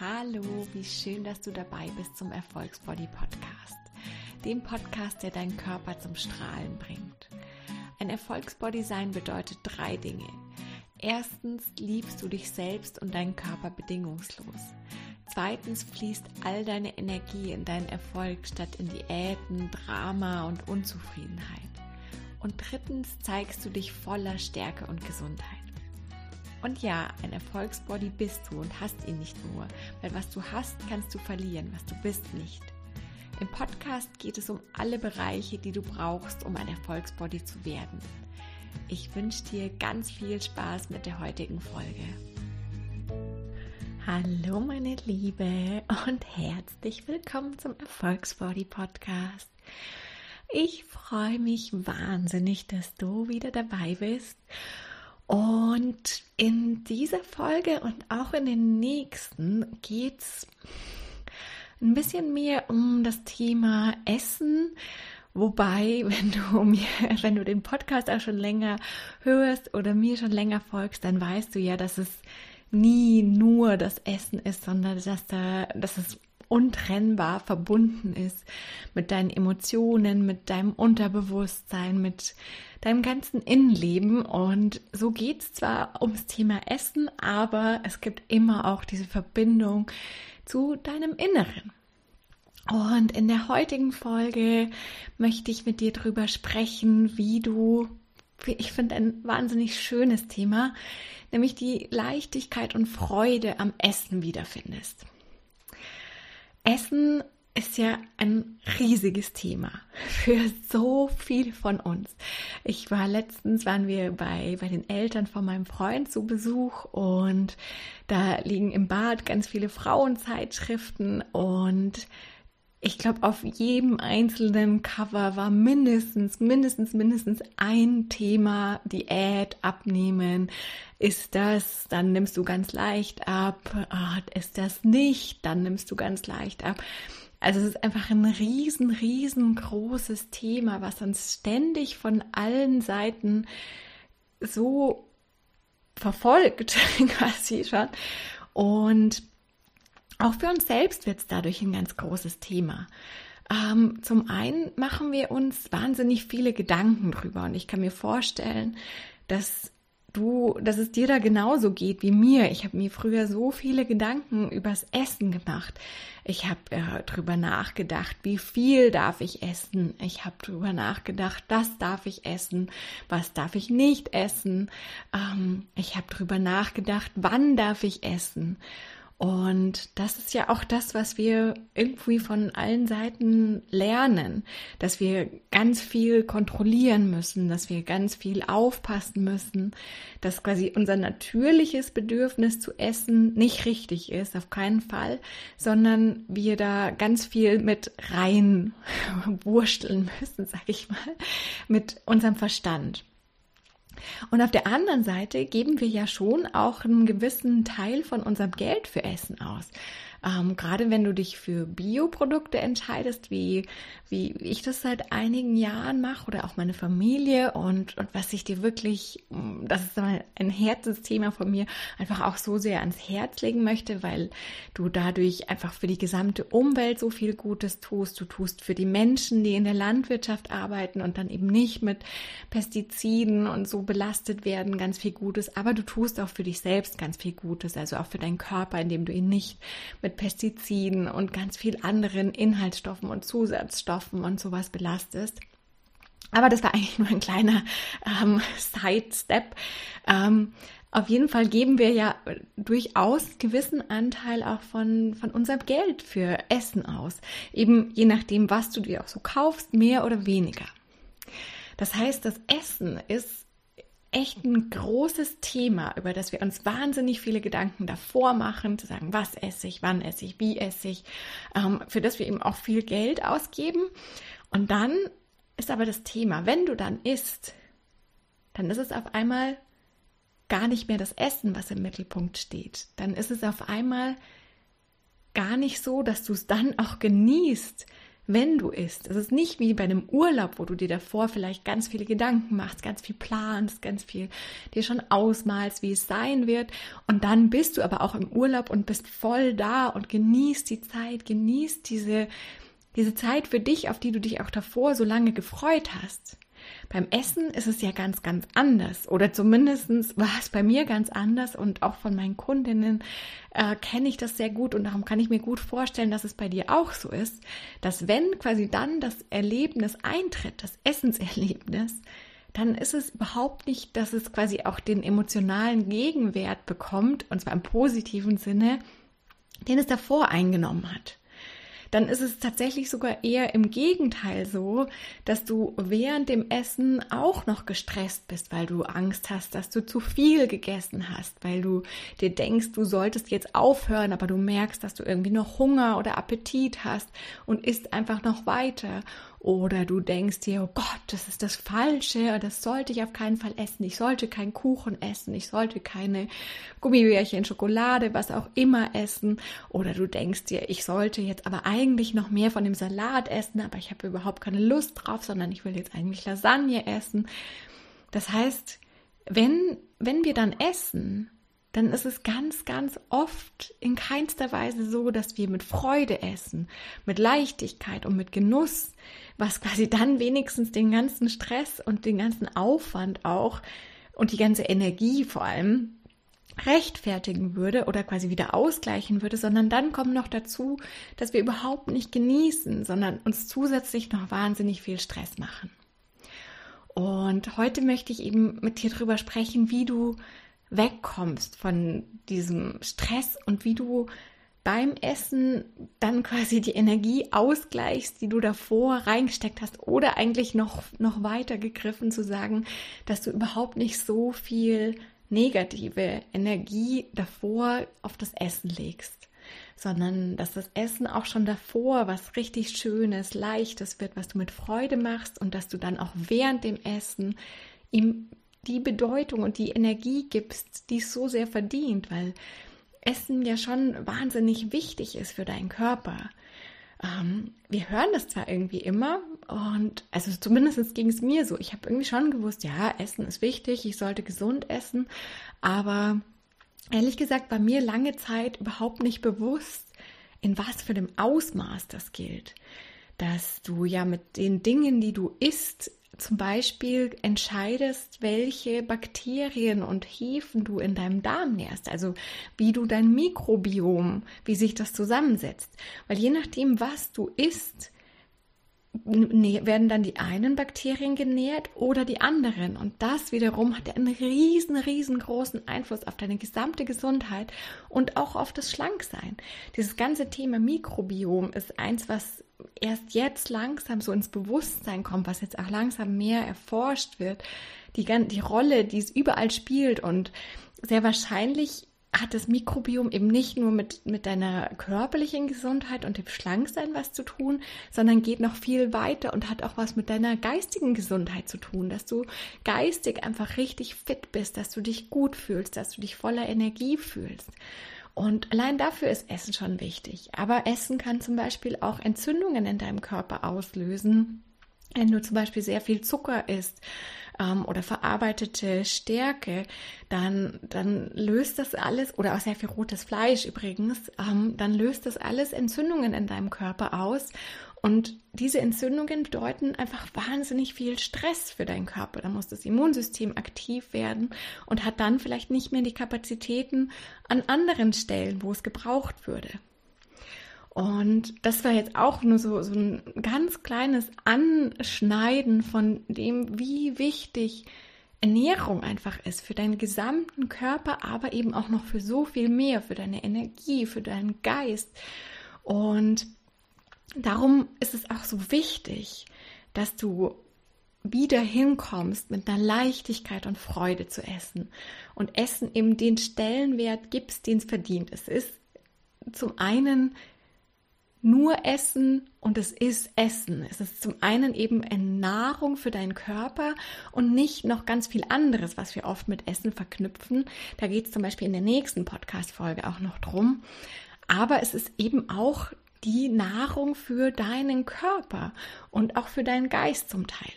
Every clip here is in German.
Hallo, wie schön, dass du dabei bist zum Erfolgsbody Podcast. Dem Podcast, der deinen Körper zum Strahlen bringt. Ein Erfolgsbody sein bedeutet drei Dinge. Erstens liebst du dich selbst und deinen Körper bedingungslos. Zweitens fließt all deine Energie in deinen Erfolg statt in Diäten, Drama und Unzufriedenheit. Und drittens zeigst du dich voller Stärke und Gesundheit. Und ja, ein Erfolgsbody bist du und hast ihn nicht nur, weil was du hast, kannst du verlieren, was du bist nicht. Im Podcast geht es um alle Bereiche, die du brauchst, um ein Erfolgsbody zu werden. Ich wünsche dir ganz viel Spaß mit der heutigen Folge. Hallo meine Liebe und herzlich willkommen zum Erfolgsbody Podcast. Ich freue mich wahnsinnig, dass du wieder dabei bist und in dieser Folge und auch in den nächsten geht es ein bisschen mehr um das Thema Essen. Wobei, wenn du mir, wenn du den Podcast auch schon länger hörst oder mir schon länger folgst, dann weißt du ja, dass es nie nur das Essen ist, sondern dass da, dass es untrennbar verbunden ist mit deinen Emotionen, mit deinem Unterbewusstsein, mit deinem ganzen Innenleben. Und so geht es zwar ums Thema Essen, aber es gibt immer auch diese Verbindung zu deinem Inneren. Und in der heutigen Folge möchte ich mit dir darüber sprechen, wie du, ich finde ein wahnsinnig schönes Thema, nämlich die Leichtigkeit und Freude am Essen wiederfindest. Essen ist ja ein riesiges Thema für so viel von uns. Ich war letztens, waren wir bei, bei den Eltern von meinem Freund zu Besuch und da liegen im Bad ganz viele Frauenzeitschriften und ich glaube, auf jedem einzelnen Cover war mindestens, mindestens, mindestens ein Thema, Diät, Abnehmen. Ist das, dann nimmst du ganz leicht ab. Ah, ist das nicht, dann nimmst du ganz leicht ab. Also es ist einfach ein riesen, riesengroßes Thema, was uns ständig von allen Seiten so verfolgt, quasi schon. Und auch für uns selbst wird es dadurch ein ganz großes Thema. Ähm, zum einen machen wir uns wahnsinnig viele Gedanken drüber und ich kann mir vorstellen, dass du, dass es dir da genauso geht wie mir. Ich habe mir früher so viele Gedanken übers Essen gemacht. Ich habe äh, drüber nachgedacht, wie viel darf ich essen. Ich habe drüber nachgedacht, das darf ich essen, was darf ich nicht essen. Ähm, ich habe drüber nachgedacht, wann darf ich essen. Und das ist ja auch das, was wir irgendwie von allen Seiten lernen, dass wir ganz viel kontrollieren müssen, dass wir ganz viel aufpassen müssen, dass quasi unser natürliches Bedürfnis zu essen nicht richtig ist, auf keinen Fall, sondern wir da ganz viel mit rein wursteln müssen, sag ich mal, mit unserem Verstand. Und auf der anderen Seite geben wir ja schon auch einen gewissen Teil von unserem Geld für Essen aus. Ähm, gerade wenn du dich für Bioprodukte entscheidest, wie, wie ich das seit einigen Jahren mache oder auch meine Familie und, und was ich dir wirklich, das ist ein Herzensthema von mir, einfach auch so sehr ans Herz legen möchte, weil du dadurch einfach für die gesamte Umwelt so viel Gutes tust. Du tust für die Menschen, die in der Landwirtschaft arbeiten und dann eben nicht mit Pestiziden und so belastet werden, ganz viel Gutes, aber du tust auch für dich selbst ganz viel Gutes, also auch für deinen Körper, indem du ihn nicht mit mit Pestiziden und ganz viel anderen Inhaltsstoffen und Zusatzstoffen und sowas belastest. Aber das war eigentlich nur ein kleiner ähm, Side-Step. Ähm, auf jeden Fall geben wir ja durchaus gewissen Anteil auch von, von unserem Geld für Essen aus. Eben je nachdem, was du dir auch so kaufst, mehr oder weniger. Das heißt, das Essen ist echt ein großes Thema, über das wir uns wahnsinnig viele Gedanken davor machen, zu sagen, was esse ich, wann esse ich, wie esse ich, ähm, für das wir eben auch viel Geld ausgeben. Und dann ist aber das Thema, wenn du dann isst, dann ist es auf einmal gar nicht mehr das Essen, was im Mittelpunkt steht. Dann ist es auf einmal gar nicht so, dass du es dann auch genießt, wenn du isst. Es ist nicht wie bei einem Urlaub, wo du dir davor vielleicht ganz viele Gedanken machst, ganz viel planst, ganz viel dir schon ausmalst, wie es sein wird. Und dann bist du aber auch im Urlaub und bist voll da und genießt die Zeit, genießt diese, diese Zeit für dich, auf die du dich auch davor so lange gefreut hast. Beim Essen ist es ja ganz, ganz anders. Oder zumindest war es bei mir ganz anders und auch von meinen Kundinnen äh, kenne ich das sehr gut und darum kann ich mir gut vorstellen, dass es bei dir auch so ist, dass wenn quasi dann das Erlebnis eintritt, das Essenserlebnis, dann ist es überhaupt nicht, dass es quasi auch den emotionalen Gegenwert bekommt, und zwar im positiven Sinne, den es davor eingenommen hat dann ist es tatsächlich sogar eher im Gegenteil so, dass du während dem Essen auch noch gestresst bist, weil du Angst hast, dass du zu viel gegessen hast, weil du dir denkst, du solltest jetzt aufhören, aber du merkst, dass du irgendwie noch Hunger oder Appetit hast und isst einfach noch weiter. Oder du denkst dir, oh Gott, das ist das Falsche, das sollte ich auf keinen Fall essen. Ich sollte keinen Kuchen essen, ich sollte keine Gummibärchen, Schokolade, was auch immer essen. Oder du denkst dir, ich sollte jetzt aber eigentlich noch mehr von dem Salat essen, aber ich habe überhaupt keine Lust drauf, sondern ich will jetzt eigentlich Lasagne essen. Das heißt, wenn, wenn wir dann essen, dann ist es ganz, ganz oft in keinster Weise so, dass wir mit Freude essen, mit Leichtigkeit und mit Genuss, was quasi dann wenigstens den ganzen Stress und den ganzen Aufwand auch und die ganze Energie vor allem rechtfertigen würde oder quasi wieder ausgleichen würde, sondern dann kommt noch dazu, dass wir überhaupt nicht genießen, sondern uns zusätzlich noch wahnsinnig viel Stress machen. Und heute möchte ich eben mit dir darüber sprechen, wie du wegkommst von diesem Stress und wie du beim Essen dann quasi die Energie ausgleichst, die du davor reingesteckt hast oder eigentlich noch, noch weiter gegriffen zu sagen, dass du überhaupt nicht so viel negative Energie davor auf das Essen legst, sondern dass das Essen auch schon davor was richtig Schönes, Leichtes wird, was du mit Freude machst und dass du dann auch während dem Essen ihm die Bedeutung und die Energie gibst, die es so sehr verdient, weil Essen ja schon wahnsinnig wichtig ist für deinen Körper. Ähm, wir hören das zwar irgendwie immer und also zumindest ging es mir so. Ich habe irgendwie schon gewusst, ja, Essen ist wichtig, ich sollte gesund essen, aber ehrlich gesagt war mir lange Zeit überhaupt nicht bewusst, in was für einem Ausmaß das gilt. Dass du ja mit den Dingen, die du isst, zum Beispiel entscheidest, welche Bakterien und Hefen du in deinem Darm nährst, also wie du dein Mikrobiom, wie sich das zusammensetzt. Weil je nachdem, was du isst, werden dann die einen Bakterien genährt oder die anderen. Und das wiederum hat einen riesen, riesengroßen Einfluss auf deine gesamte Gesundheit und auch auf das Schlanksein. Dieses ganze Thema Mikrobiom ist eins, was erst jetzt langsam so ins Bewusstsein kommt, was jetzt auch langsam mehr erforscht wird, die, die Rolle, die es überall spielt und sehr wahrscheinlich hat das Mikrobiom eben nicht nur mit, mit deiner körperlichen Gesundheit und dem Schlanksein was zu tun, sondern geht noch viel weiter und hat auch was mit deiner geistigen Gesundheit zu tun, dass du geistig einfach richtig fit bist, dass du dich gut fühlst, dass du dich voller Energie fühlst. Und allein dafür ist Essen schon wichtig. Aber Essen kann zum Beispiel auch Entzündungen in deinem Körper auslösen. Wenn du zum Beispiel sehr viel Zucker isst ähm, oder verarbeitete Stärke, dann, dann löst das alles, oder auch sehr viel rotes Fleisch übrigens, ähm, dann löst das alles Entzündungen in deinem Körper aus und diese Entzündungen bedeuten einfach wahnsinnig viel Stress für deinen Körper. Da muss das Immunsystem aktiv werden und hat dann vielleicht nicht mehr die Kapazitäten an anderen Stellen, wo es gebraucht würde. Und das war jetzt auch nur so, so ein ganz kleines Anschneiden von dem, wie wichtig Ernährung einfach ist für deinen gesamten Körper, aber eben auch noch für so viel mehr, für deine Energie, für deinen Geist. Und darum ist es auch so wichtig, dass du wieder hinkommst, mit einer Leichtigkeit und Freude zu essen und Essen eben den Stellenwert gibst, den es verdient. Es ist zum einen nur Essen und es ist Essen. Es ist zum einen eben eine Nahrung für deinen Körper und nicht noch ganz viel anderes, was wir oft mit Essen verknüpfen. Da geht es zum Beispiel in der nächsten Podcast-Folge auch noch drum. Aber es ist eben auch die Nahrung für deinen Körper und auch für deinen Geist zum Teil.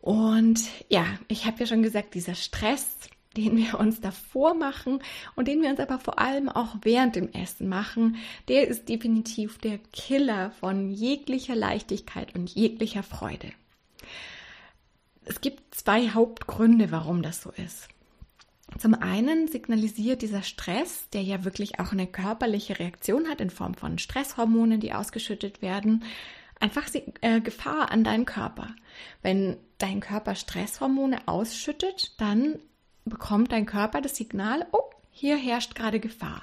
Und ja, ich habe ja schon gesagt, dieser Stress, den wir uns davor machen und den wir uns aber vor allem auch während dem Essen machen, der ist definitiv der Killer von jeglicher Leichtigkeit und jeglicher Freude. Es gibt zwei Hauptgründe, warum das so ist. Zum einen signalisiert dieser Stress, der ja wirklich auch eine körperliche Reaktion hat in Form von Stresshormonen, die ausgeschüttet werden, einfach äh, Gefahr an deinen Körper. Wenn dein Körper Stresshormone ausschüttet, dann bekommt dein Körper das Signal, oh, hier herrscht gerade Gefahr.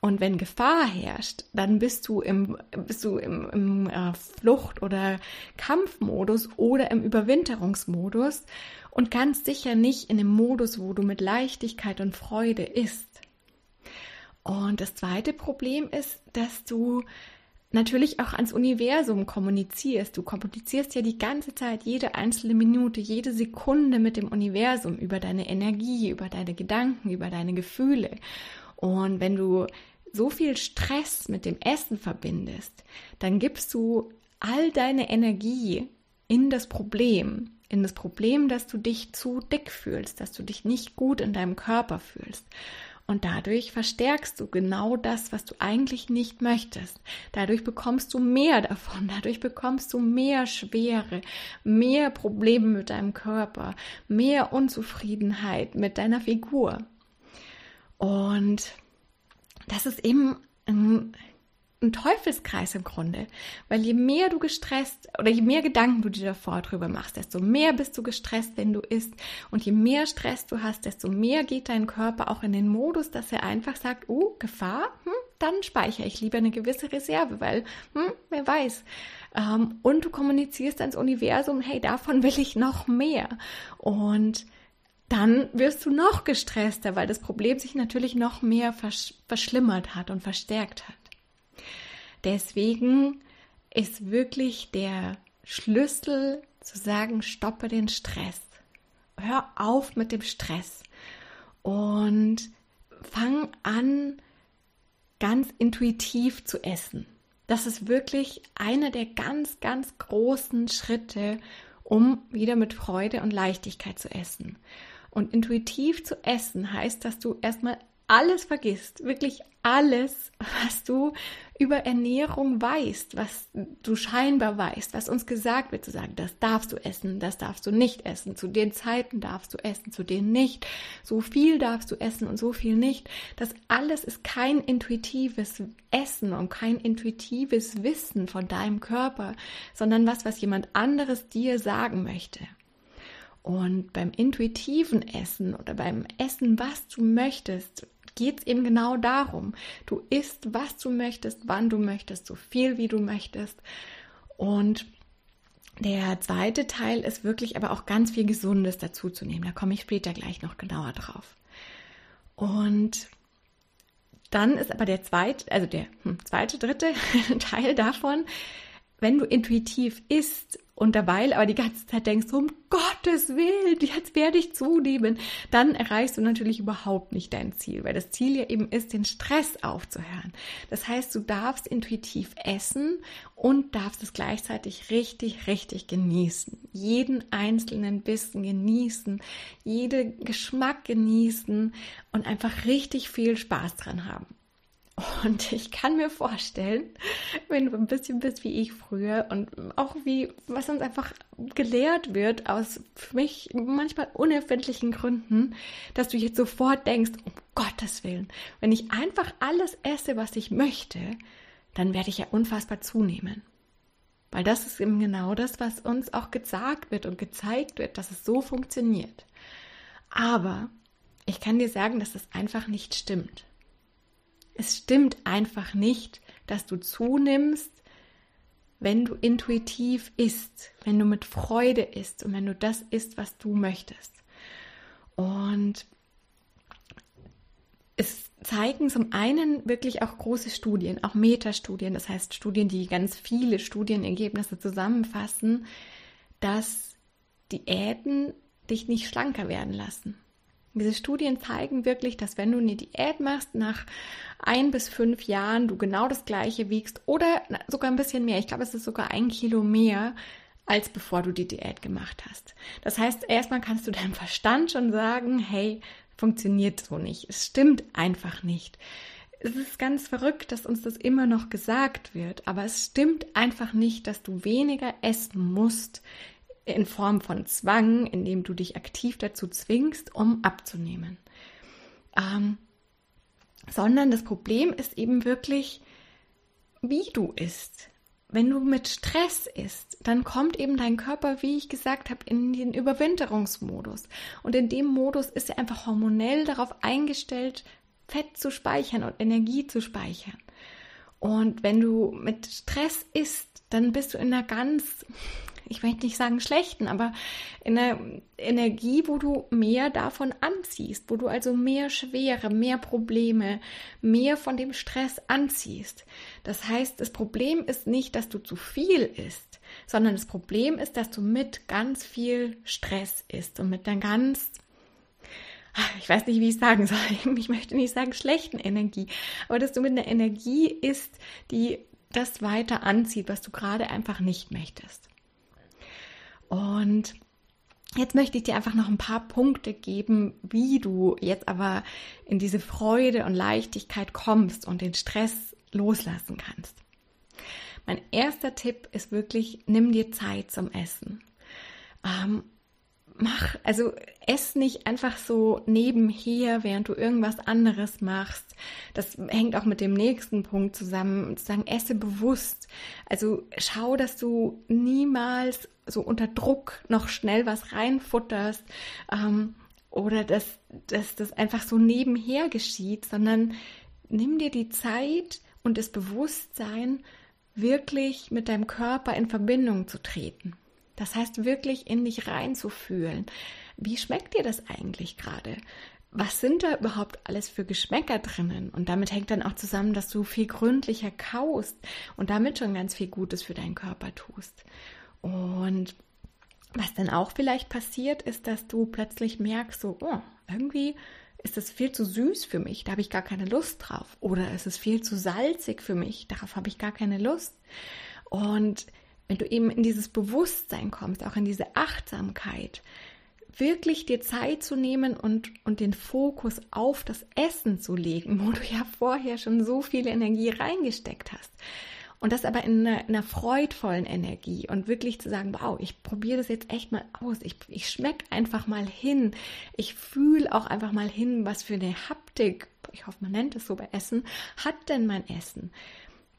Und wenn Gefahr herrscht, dann bist du im, bist du im, im äh, Flucht- oder Kampfmodus oder im Überwinterungsmodus und ganz sicher nicht in dem Modus, wo du mit Leichtigkeit und Freude isst. Und das zweite Problem ist, dass du natürlich auch ans Universum kommunizierst. Du kommunizierst ja die ganze Zeit, jede einzelne Minute, jede Sekunde mit dem Universum über deine Energie, über deine Gedanken, über deine Gefühle. Und wenn du so viel Stress mit dem Essen verbindest, dann gibst du all deine Energie in das Problem, in das Problem, dass du dich zu dick fühlst, dass du dich nicht gut in deinem Körper fühlst. Und dadurch verstärkst du genau das, was du eigentlich nicht möchtest. Dadurch bekommst du mehr davon. Dadurch bekommst du mehr Schwere, mehr Probleme mit deinem Körper, mehr Unzufriedenheit mit deiner Figur. Und das ist eben ein, ein Teufelskreis im Grunde, weil je mehr du gestresst oder je mehr Gedanken du dir davor drüber machst, desto mehr bist du gestresst, wenn du isst und je mehr Stress du hast, desto mehr geht dein Körper auch in den Modus, dass er einfach sagt, oh, Gefahr, hm, dann speichere ich lieber eine gewisse Reserve, weil, hm, wer weiß. Ähm, und du kommunizierst ans Universum, hey, davon will ich noch mehr. Und dann wirst du noch gestresster, weil das Problem sich natürlich noch mehr versch verschlimmert hat und verstärkt hat. Deswegen ist wirklich der Schlüssel zu sagen, stoppe den Stress. Hör auf mit dem Stress und fang an, ganz intuitiv zu essen. Das ist wirklich einer der ganz, ganz großen Schritte, um wieder mit Freude und Leichtigkeit zu essen. Und intuitiv zu essen heißt, dass du erstmal alles vergisst, wirklich alles, was du über Ernährung weißt, was du scheinbar weißt, was uns gesagt wird, zu sagen, das darfst du essen, das darfst du nicht essen, zu den Zeiten darfst du essen, zu denen nicht, so viel darfst du essen und so viel nicht. Das alles ist kein intuitives Essen und kein intuitives Wissen von deinem Körper, sondern was, was jemand anderes dir sagen möchte. Und beim intuitiven Essen oder beim Essen, was du möchtest, geht es eben genau darum. Du isst, was du möchtest, wann du möchtest, so viel wie du möchtest. Und der zweite Teil ist wirklich aber auch ganz viel Gesundes dazu zu nehmen. Da komme ich später gleich noch genauer drauf. Und dann ist aber der zweite, also der hm, zweite, dritte Teil davon, wenn du intuitiv isst und dabei aber die ganze Zeit denkst, um Gottes Willen, jetzt werde ich zunehmen, dann erreichst du natürlich überhaupt nicht dein Ziel, weil das Ziel ja eben ist, den Stress aufzuhören. Das heißt, du darfst intuitiv essen und darfst es gleichzeitig richtig, richtig genießen. Jeden einzelnen Bissen genießen, jede Geschmack genießen und einfach richtig viel Spaß dran haben. Und ich kann mir vorstellen, wenn du ein bisschen bist wie ich früher und auch wie, was uns einfach gelehrt wird aus für mich manchmal unerfindlichen Gründen, dass du jetzt sofort denkst, um Gottes Willen, wenn ich einfach alles esse, was ich möchte, dann werde ich ja unfassbar zunehmen. Weil das ist eben genau das, was uns auch gesagt wird und gezeigt wird, dass es so funktioniert. Aber ich kann dir sagen, dass das einfach nicht stimmt. Es stimmt einfach nicht, dass du zunimmst, wenn du intuitiv isst, wenn du mit Freude isst und wenn du das isst, was du möchtest. Und es zeigen zum einen wirklich auch große Studien, auch Metastudien, das heißt Studien, die ganz viele Studienergebnisse zusammenfassen, dass Diäten dich nicht schlanker werden lassen. Diese Studien zeigen wirklich, dass wenn du eine Diät machst, nach ein bis fünf Jahren du genau das gleiche wiegst oder sogar ein bisschen mehr. Ich glaube, es ist sogar ein Kilo mehr, als bevor du die Diät gemacht hast. Das heißt, erstmal kannst du deinem Verstand schon sagen, hey, funktioniert so nicht. Es stimmt einfach nicht. Es ist ganz verrückt, dass uns das immer noch gesagt wird, aber es stimmt einfach nicht, dass du weniger essen musst in Form von Zwang, indem du dich aktiv dazu zwingst, um abzunehmen. Ähm, sondern das Problem ist eben wirklich, wie du isst wenn du mit Stress isst, dann kommt eben dein Körper, wie ich gesagt habe, in den Überwinterungsmodus. Und in dem Modus ist er einfach hormonell darauf eingestellt, Fett zu speichern und Energie zu speichern. Und wenn du mit Stress isst, dann bist du in einer ganz ich möchte nicht sagen schlechten, aber in einer Energie, wo du mehr davon anziehst, wo du also mehr Schwere, mehr Probleme, mehr von dem Stress anziehst. Das heißt, das Problem ist nicht, dass du zu viel isst, sondern das Problem ist, dass du mit ganz viel Stress isst und mit einer ganz ich weiß nicht, wie ich sagen soll. Ich möchte nicht sagen schlechten Energie, aber dass du mit einer Energie isst, die das weiter anzieht, was du gerade einfach nicht möchtest. Und Jetzt möchte ich dir einfach noch ein paar Punkte geben, wie du jetzt aber in diese Freude und Leichtigkeit kommst und den Stress loslassen kannst. Mein erster Tipp ist wirklich, nimm dir Zeit zum Essen. Ähm, mach, also ess nicht einfach so nebenher, während du irgendwas anderes machst. Das hängt auch mit dem nächsten Punkt zusammen, zu sagen, esse bewusst. Also schau, dass du niemals so unter Druck noch schnell was reinfutterst ähm, oder dass, dass das einfach so nebenher geschieht, sondern nimm dir die Zeit und das Bewusstsein, wirklich mit deinem Körper in Verbindung zu treten. Das heißt, wirklich in dich reinzufühlen. Wie schmeckt dir das eigentlich gerade? Was sind da überhaupt alles für Geschmäcker drinnen? Und damit hängt dann auch zusammen, dass du viel gründlicher kaust und damit schon ganz viel Gutes für deinen Körper tust. Und was dann auch vielleicht passiert, ist, dass du plötzlich merkst, so, oh, irgendwie ist das viel zu süß für mich, da habe ich gar keine Lust drauf. Oder es ist viel zu salzig für mich, darauf habe ich gar keine Lust. Und wenn du eben in dieses Bewusstsein kommst, auch in diese Achtsamkeit, wirklich dir Zeit zu nehmen und, und den Fokus auf das Essen zu legen, wo du ja vorher schon so viel Energie reingesteckt hast. Und das aber in einer, in einer freudvollen Energie und wirklich zu sagen, wow, ich probiere das jetzt echt mal aus. Ich, ich schmecke einfach mal hin. Ich fühle auch einfach mal hin, was für eine Haptik, ich hoffe, man nennt es so bei Essen, hat denn mein Essen.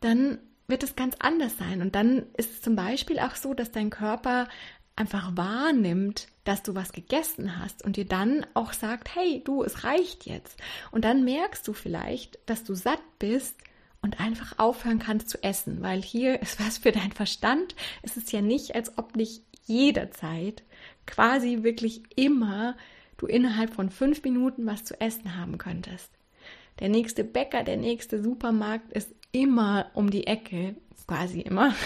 Dann wird es ganz anders sein. Und dann ist es zum Beispiel auch so, dass dein Körper einfach wahrnimmt, dass du was gegessen hast und dir dann auch sagt, hey, du, es reicht jetzt. Und dann merkst du vielleicht, dass du satt bist und einfach aufhören kannst zu essen, weil hier ist was für deinen Verstand. Es ist ja nicht, als ob nicht jederzeit, quasi wirklich immer, du innerhalb von fünf Minuten was zu essen haben könntest. Der nächste Bäcker, der nächste Supermarkt ist immer um die Ecke, quasi immer.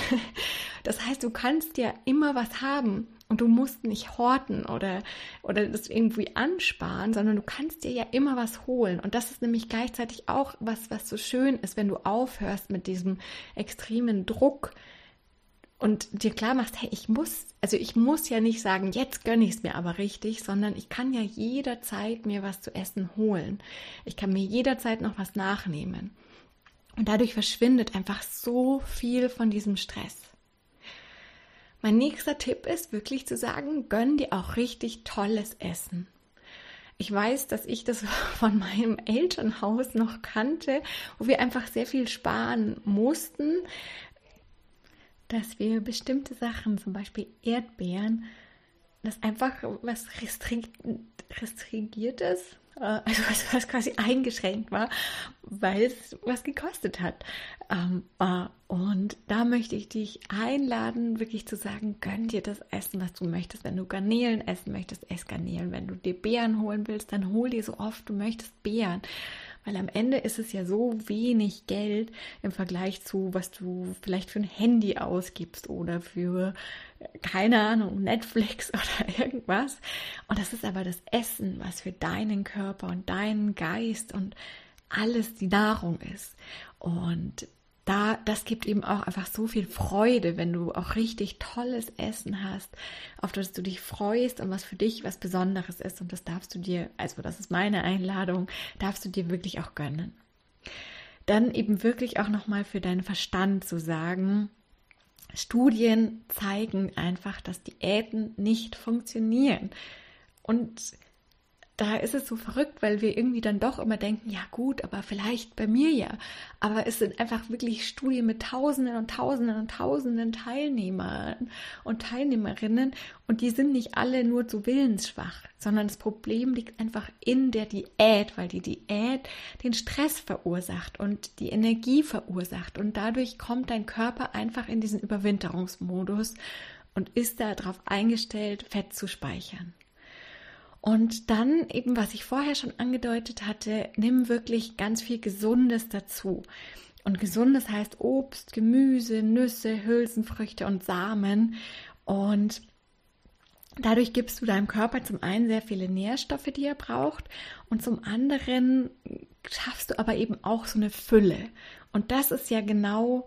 Das heißt, du kannst ja immer was haben und du musst nicht horten oder, oder das irgendwie ansparen, sondern du kannst dir ja immer was holen. Und das ist nämlich gleichzeitig auch was, was so schön ist, wenn du aufhörst mit diesem extremen Druck und dir klar machst, hey, ich muss, also ich muss ja nicht sagen, jetzt gönne ich es mir aber richtig, sondern ich kann ja jederzeit mir was zu essen holen. Ich kann mir jederzeit noch was nachnehmen. Und dadurch verschwindet einfach so viel von diesem Stress. Mein nächster Tipp ist wirklich zu sagen, gönn dir auch richtig tolles Essen. Ich weiß, dass ich das von meinem Elternhaus noch kannte, wo wir einfach sehr viel sparen mussten, dass wir bestimmte Sachen, zum Beispiel Erdbeeren, das einfach was restringiertes also was, quasi eingeschränkt war, weil es was gekostet hat. Ähm, äh, und da möchte ich dich einladen, wirklich zu sagen, gönn dir das Essen, was du möchtest. Wenn du Garnelen essen möchtest, ess Garnelen. Wenn du dir Beeren holen willst, dann hol dir so oft du möchtest Beeren. Weil am Ende ist es ja so wenig Geld im Vergleich zu, was du vielleicht für ein Handy ausgibst oder für, keine Ahnung, Netflix oder irgendwas. Und das ist aber das Essen, was für deinen Körper und deinen Geist und alles die Nahrung ist. Und da, das gibt eben auch einfach so viel Freude, wenn du auch richtig tolles Essen hast, auf das du dich freust und was für dich was Besonderes ist. Und das darfst du dir, also das ist meine Einladung, darfst du dir wirklich auch gönnen. Dann eben wirklich auch nochmal für deinen Verstand zu sagen, Studien zeigen einfach, dass Diäten nicht funktionieren. Und da ist es so verrückt, weil wir irgendwie dann doch immer denken, ja gut, aber vielleicht bei mir ja. Aber es sind einfach wirklich Studien mit Tausenden und Tausenden und Tausenden Teilnehmern und Teilnehmerinnen und die sind nicht alle nur zu willensschwach, sondern das Problem liegt einfach in der Diät, weil die Diät den Stress verursacht und die Energie verursacht und dadurch kommt dein Körper einfach in diesen Überwinterungsmodus und ist darauf eingestellt, Fett zu speichern. Und dann eben, was ich vorher schon angedeutet hatte, nimm wirklich ganz viel Gesundes dazu. Und Gesundes heißt Obst, Gemüse, Nüsse, Hülsenfrüchte und Samen. Und dadurch gibst du deinem Körper zum einen sehr viele Nährstoffe, die er braucht. Und zum anderen schaffst du aber eben auch so eine Fülle. Und das ist ja genau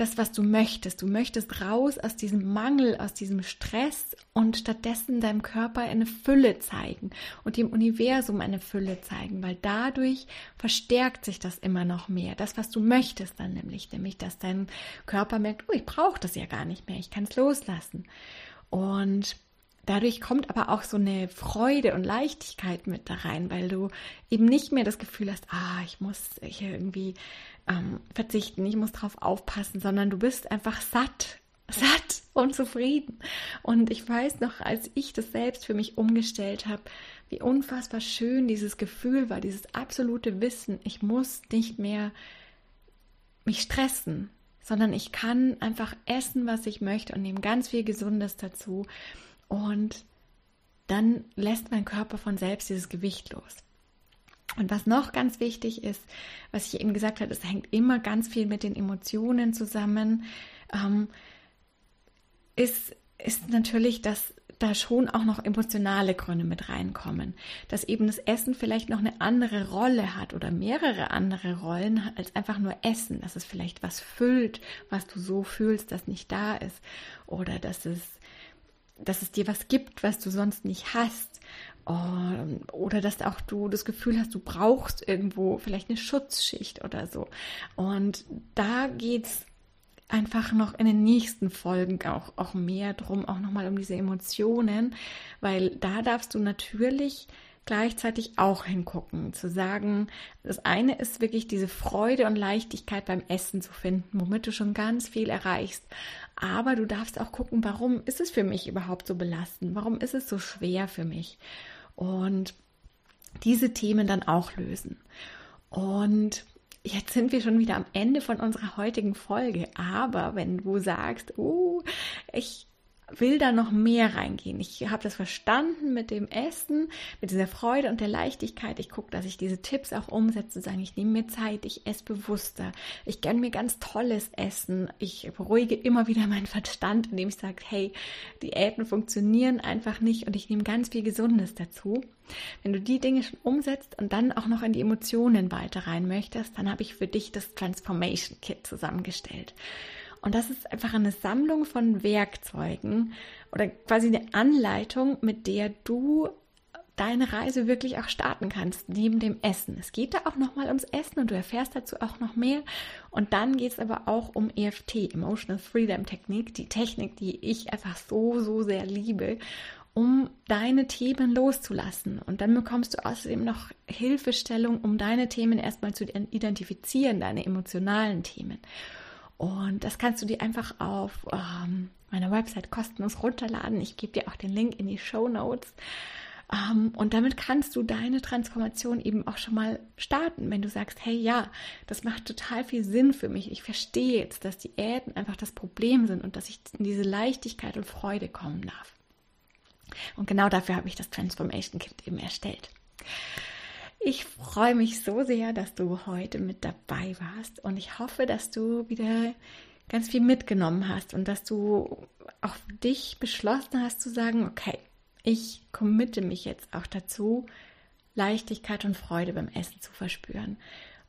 das, was du möchtest. Du möchtest raus aus diesem Mangel, aus diesem Stress und stattdessen deinem Körper eine Fülle zeigen und dem Universum eine Fülle zeigen, weil dadurch verstärkt sich das immer noch mehr. Das, was du möchtest dann nämlich, nämlich, dass dein Körper merkt, oh, ich brauche das ja gar nicht mehr, ich kann es loslassen. Und Dadurch kommt aber auch so eine Freude und Leichtigkeit mit da rein, weil du eben nicht mehr das Gefühl hast, ah, ich muss hier irgendwie ähm, verzichten, ich muss drauf aufpassen, sondern du bist einfach satt, satt und zufrieden. Und ich weiß noch, als ich das selbst für mich umgestellt habe, wie unfassbar schön dieses Gefühl war, dieses absolute Wissen, ich muss nicht mehr mich stressen, sondern ich kann einfach essen, was ich möchte und nehme ganz viel Gesundes dazu. Und dann lässt mein Körper von selbst dieses Gewicht los. Und was noch ganz wichtig ist, was ich eben gesagt habe, es hängt immer ganz viel mit den Emotionen zusammen, ähm, ist, ist natürlich, dass da schon auch noch emotionale Gründe mit reinkommen. Dass eben das Essen vielleicht noch eine andere Rolle hat oder mehrere andere Rollen als einfach nur Essen. Dass es vielleicht was füllt, was du so fühlst, das nicht da ist. Oder dass es dass es dir was gibt, was du sonst nicht hast. Oder dass auch du das Gefühl hast, du brauchst irgendwo vielleicht eine Schutzschicht oder so. Und da geht es einfach noch in den nächsten Folgen auch, auch mehr drum, auch nochmal um diese Emotionen, weil da darfst du natürlich gleichzeitig auch hingucken, zu sagen, das eine ist wirklich diese Freude und Leichtigkeit beim Essen zu finden, womit du schon ganz viel erreichst. Aber du darfst auch gucken, warum ist es für mich überhaupt so belastend? Warum ist es so schwer für mich? Und diese Themen dann auch lösen. Und jetzt sind wir schon wieder am Ende von unserer heutigen Folge. Aber wenn du sagst, oh, ich will da noch mehr reingehen. Ich habe das verstanden mit dem Essen, mit dieser Freude und der Leichtigkeit. Ich gucke, dass ich diese Tipps auch umsetze, sagen, ich nehme mir Zeit, ich esse bewusster, ich gönne mir ganz tolles Essen, ich beruhige immer wieder meinen Verstand, indem ich sage, hey, Diäten funktionieren einfach nicht und ich nehme ganz viel Gesundes dazu. Wenn du die Dinge schon umsetzt und dann auch noch in die Emotionen weiter rein möchtest, dann habe ich für dich das Transformation Kit zusammengestellt. Und das ist einfach eine Sammlung von Werkzeugen oder quasi eine Anleitung, mit der du deine Reise wirklich auch starten kannst, neben dem Essen. Es geht da auch nochmal ums Essen und du erfährst dazu auch noch mehr. Und dann geht es aber auch um EFT, Emotional Freedom Technik, die Technik, die ich einfach so, so sehr liebe, um deine Themen loszulassen. Und dann bekommst du außerdem noch Hilfestellung, um deine Themen erstmal zu identifizieren, deine emotionalen Themen. Und das kannst du dir einfach auf ähm, meiner Website kostenlos runterladen. Ich gebe dir auch den Link in die Show Notes. Ähm, und damit kannst du deine Transformation eben auch schon mal starten, wenn du sagst, hey ja, das macht total viel Sinn für mich. Ich verstehe jetzt, dass Diäten einfach das Problem sind und dass ich in diese Leichtigkeit und Freude kommen darf. Und genau dafür habe ich das Transformation Kit eben erstellt. Ich freue mich so sehr, dass du heute mit dabei warst und ich hoffe, dass du wieder ganz viel mitgenommen hast und dass du auch dich beschlossen hast zu sagen, okay, ich committe mich jetzt auch dazu, Leichtigkeit und Freude beim Essen zu verspüren.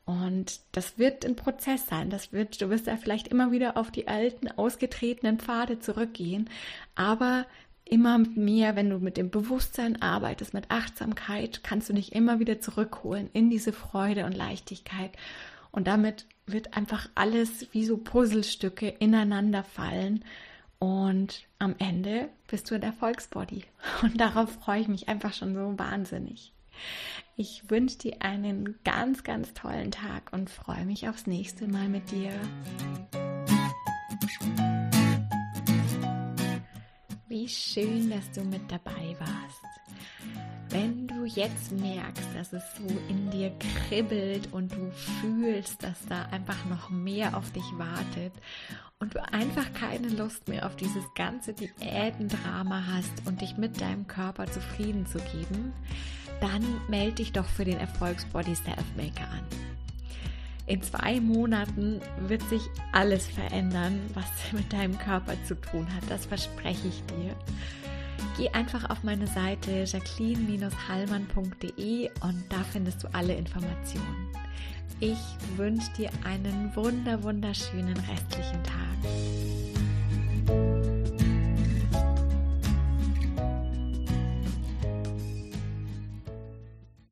Und das wird ein Prozess sein. Das wird, du wirst da vielleicht immer wieder auf die alten, ausgetretenen Pfade zurückgehen. Aber immer mehr, wenn du mit dem Bewusstsein arbeitest, mit Achtsamkeit, kannst du dich immer wieder zurückholen in diese Freude und Leichtigkeit. Und damit wird einfach alles wie so Puzzlestücke ineinander fallen. Und am Ende bist du ein Erfolgsbody. Und darauf freue ich mich einfach schon so wahnsinnig. Ich wünsche dir einen ganz, ganz tollen Tag und freue mich aufs nächste Mal mit dir. Wie schön, dass du mit dabei warst. Wenn du jetzt merkst, dass es so in dir kribbelt und du fühlst, dass da einfach noch mehr auf dich wartet und du einfach keine Lust mehr auf dieses ganze Diätendrama hast und dich mit deinem Körper zufrieden zu geben, dann melde dich doch für den Erfolgsbody Self Maker an. In zwei Monaten wird sich alles verändern, was mit deinem Körper zu tun hat. Das verspreche ich dir. Geh einfach auf meine Seite jacqueline-hallmann.de und da findest du alle Informationen. Ich wünsche dir einen wunder wunderschönen restlichen Tag